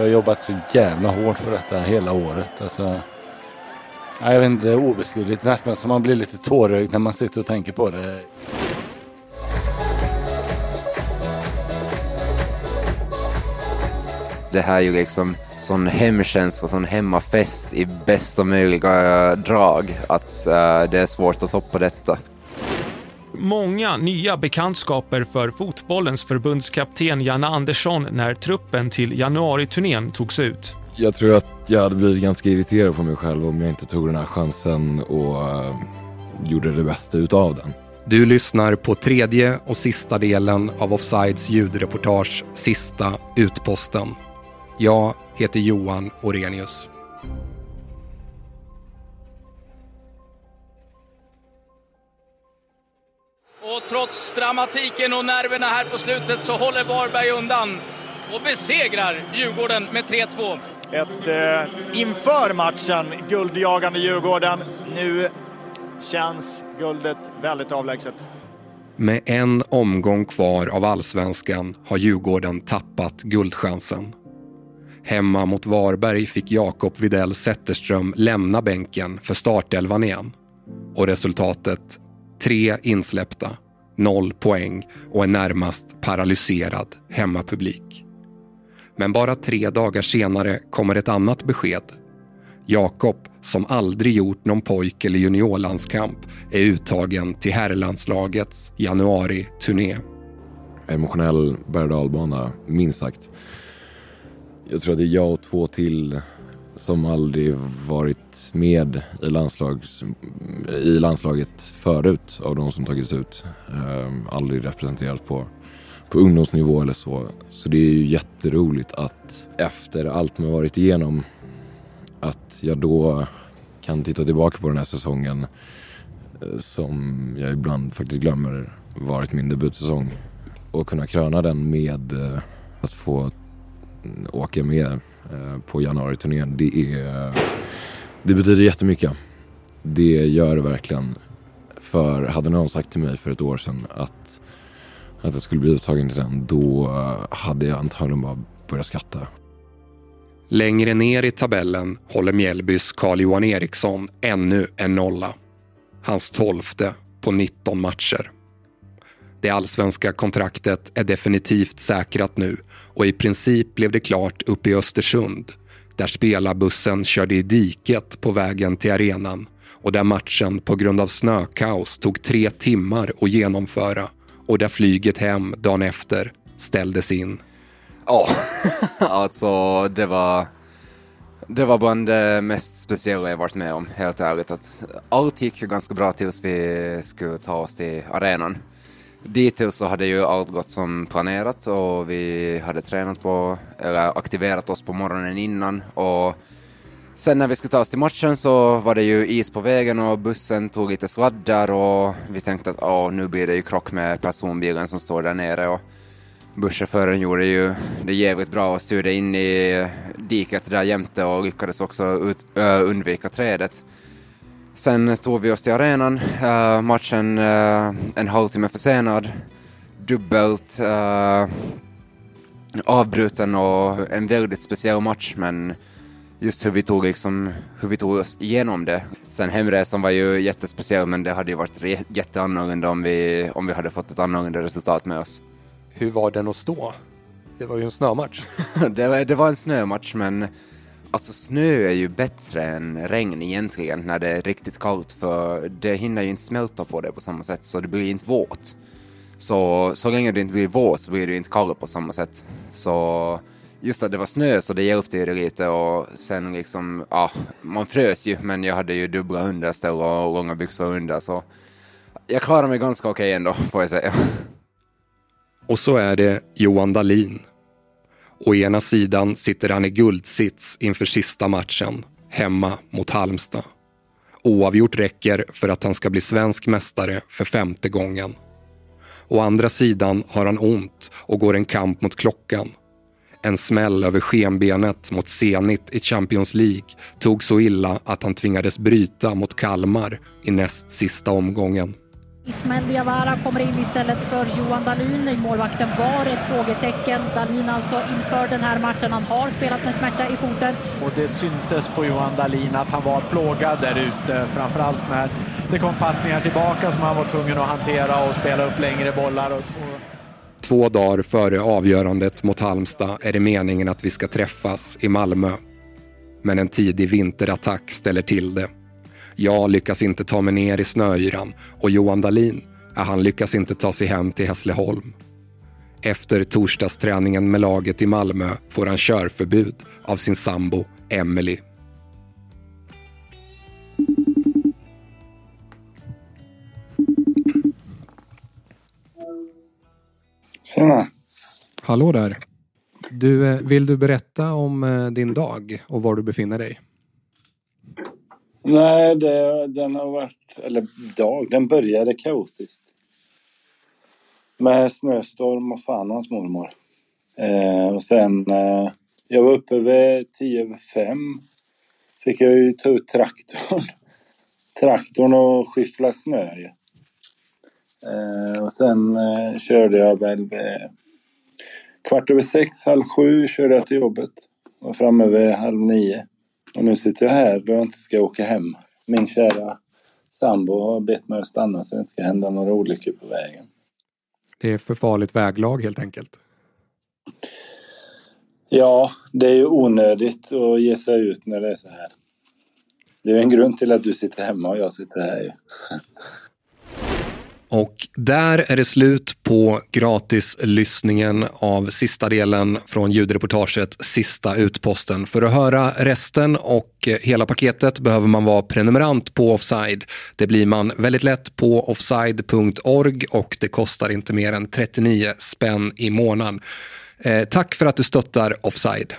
Jag har jobbat så jävla hårt för detta hela året. Alltså, jag vet inte, det är obeskrivligt. Nästan så man blir lite tårögd när man sitter och tänker på det. Det här är ju liksom sån hemtjänst och sån hemmafest i bästa möjliga drag att uh, det är svårt att toppa detta. Många nya bekantskaper för fotbollens förbundskapten Janne Andersson när truppen till januariturnén togs ut. Jag tror att jag hade blivit ganska irriterad på mig själv om jag inte tog den här chansen och uh, gjorde det bästa utav den. Du lyssnar på tredje och sista delen av Offsides ljudreportage Sista utposten jag heter Johan Orenius. Och trots dramatiken och nerverna här på slutet så håller Varberg undan och besegrar Djurgården med 3-2. Ett eh, inför matchen guldjagande Djurgården. Nu känns guldet väldigt avlägset. Med en omgång kvar av allsvenskan har Djurgården tappat guldchansen. Hemma mot Varberg fick Jakob Videll Zetterström lämna bänken för startelvan igen. Och resultatet? Tre insläppta, noll poäng och en närmast paralyserad hemmapublik. Men bara tre dagar senare kommer ett annat besked. Jakob, som aldrig gjort någon pojk eller juniorlandskamp, är uttagen till herrlandslagets januari-turné. Emotionell berg dalbana, minst sagt. Jag tror att det är jag och två till som aldrig varit med i, landslag, i landslaget förut av de som tagits ut. Um, aldrig representerat på, på ungdomsnivå eller så. Så det är ju jätteroligt att efter allt man varit igenom att jag då kan titta tillbaka på den här säsongen eh, som jag ibland faktiskt glömmer varit min debutsäsong och kunna kröna den med eh, att få åka med Eh, på januariturnén, Det, är, det betyder jättemycket. Det gör det verkligen. För hade någon sagt till mig för ett år sedan att, att jag skulle bli uttagen till den, då hade jag antagligen bara börjat skratta. Längre ner i tabellen håller Mjällbys Carl-Johan Eriksson ännu en nolla. Hans tolfte på 19 matcher. Det allsvenska kontraktet är definitivt säkrat nu och i princip blev det klart uppe i Östersund där spelarbussen körde i diket på vägen till arenan och där matchen på grund av snökaos tog tre timmar att genomföra och där flyget hem dagen efter ställdes in. Ja, alltså det var det var bland det mest speciella jag varit med om, helt ärligt. Att allt gick ju ganska bra tills vi skulle ta oss till arenan. Dittills så hade ju allt gått som planerat och vi hade tränat på, eller aktiverat oss på morgonen innan och sen när vi skulle ta oss till matchen så var det ju is på vägen och bussen tog lite sladdar och vi tänkte att åh, nu blir det ju krock med personbilen som står där nere och busschauffören gjorde ju det jävligt bra och styrde in i diket där jämte och lyckades också ut, äh, undvika trädet. Sen tog vi oss till arenan, uh, matchen uh, en halvtimme försenad, dubbelt uh, avbruten och en väldigt speciell match men just hur vi tog, liksom, hur vi tog oss igenom det. Sen hemresan var ju jättespeciell men det hade ju varit jätteannorlunda om vi, om vi hade fått ett annorlunda resultat med oss. Hur var den att stå? Det var ju en snömatch. det, var, det var en snömatch men Alltså snö är ju bättre än regn egentligen när det är riktigt kallt för det hinner ju inte smälta på det på samma sätt så det blir inte våt. Så, så länge det inte blir våt så blir det inte kallt på samma sätt. Så just att det var snö så det hjälpte ju det lite och sen liksom, ja, man frös ju men jag hade ju dubbla underställ och långa byxor under så jag klarade mig ganska okej okay ändå får jag säga. Och så är det Johan Dahlin Å ena sidan sitter han i guldsits inför sista matchen, hemma mot Halmstad. Oavgjort räcker för att han ska bli svensk mästare för femte gången. Å andra sidan har han ont och går en kamp mot klockan. En smäll över skenbenet mot Zenit i Champions League tog så illa att han tvingades bryta mot Kalmar i näst sista omgången. Ismael Diawara kommer in istället för Johan Dahlin. Målvakten var ett frågetecken. Dahlin alltså inför den här matchen. Han har spelat med smärta i foten. Och det syntes på Johan Dahlin att han var plågad där ute. Framförallt när det kom passningar tillbaka som han var tvungen att hantera och spela upp längre bollar. Och, Två dagar före avgörandet mot Halmstad är det meningen att vi ska träffas i Malmö. Men en tidig vinterattack ställer till det. Jag lyckas inte ta mig ner i snöyran och Johan Dahlin, han lyckas inte ta sig hem till Hässleholm. Efter torsdagsträningen med laget i Malmö får han körförbud av sin sambo Emily. Tjena. Hallå där. Du, eh, vill du berätta om eh, din dag och var du befinner dig? Nej, det, den har varit... Eller dag, den började kaotiskt. Med snöstorm och fan hans mormor. Eh, och sen... Eh, jag var uppe vid tio över fem. Fick jag ju ta ut traktorn. traktorn och skiffla snö ju. Eh, och sen eh, körde jag väl vid kvart över sex, halv sju körde jag till jobbet. Var framme vid halv nio. Och nu sitter jag här då jag inte ska åka hem. Min kära sambo har bett mig att stanna så det inte ska hända några olyckor på vägen. Det är för farligt väglag helt enkelt. Ja, det är ju onödigt att ge sig ut när det är så här. Det är en grund till att du sitter hemma och jag sitter här. Och där är det slut på gratislyssningen av sista delen från ljudreportaget Sista utposten. För att höra resten och hela paketet behöver man vara prenumerant på Offside. Det blir man väldigt lätt på offside.org och det kostar inte mer än 39 spänn i månaden. Eh, tack för att du stöttar Offside.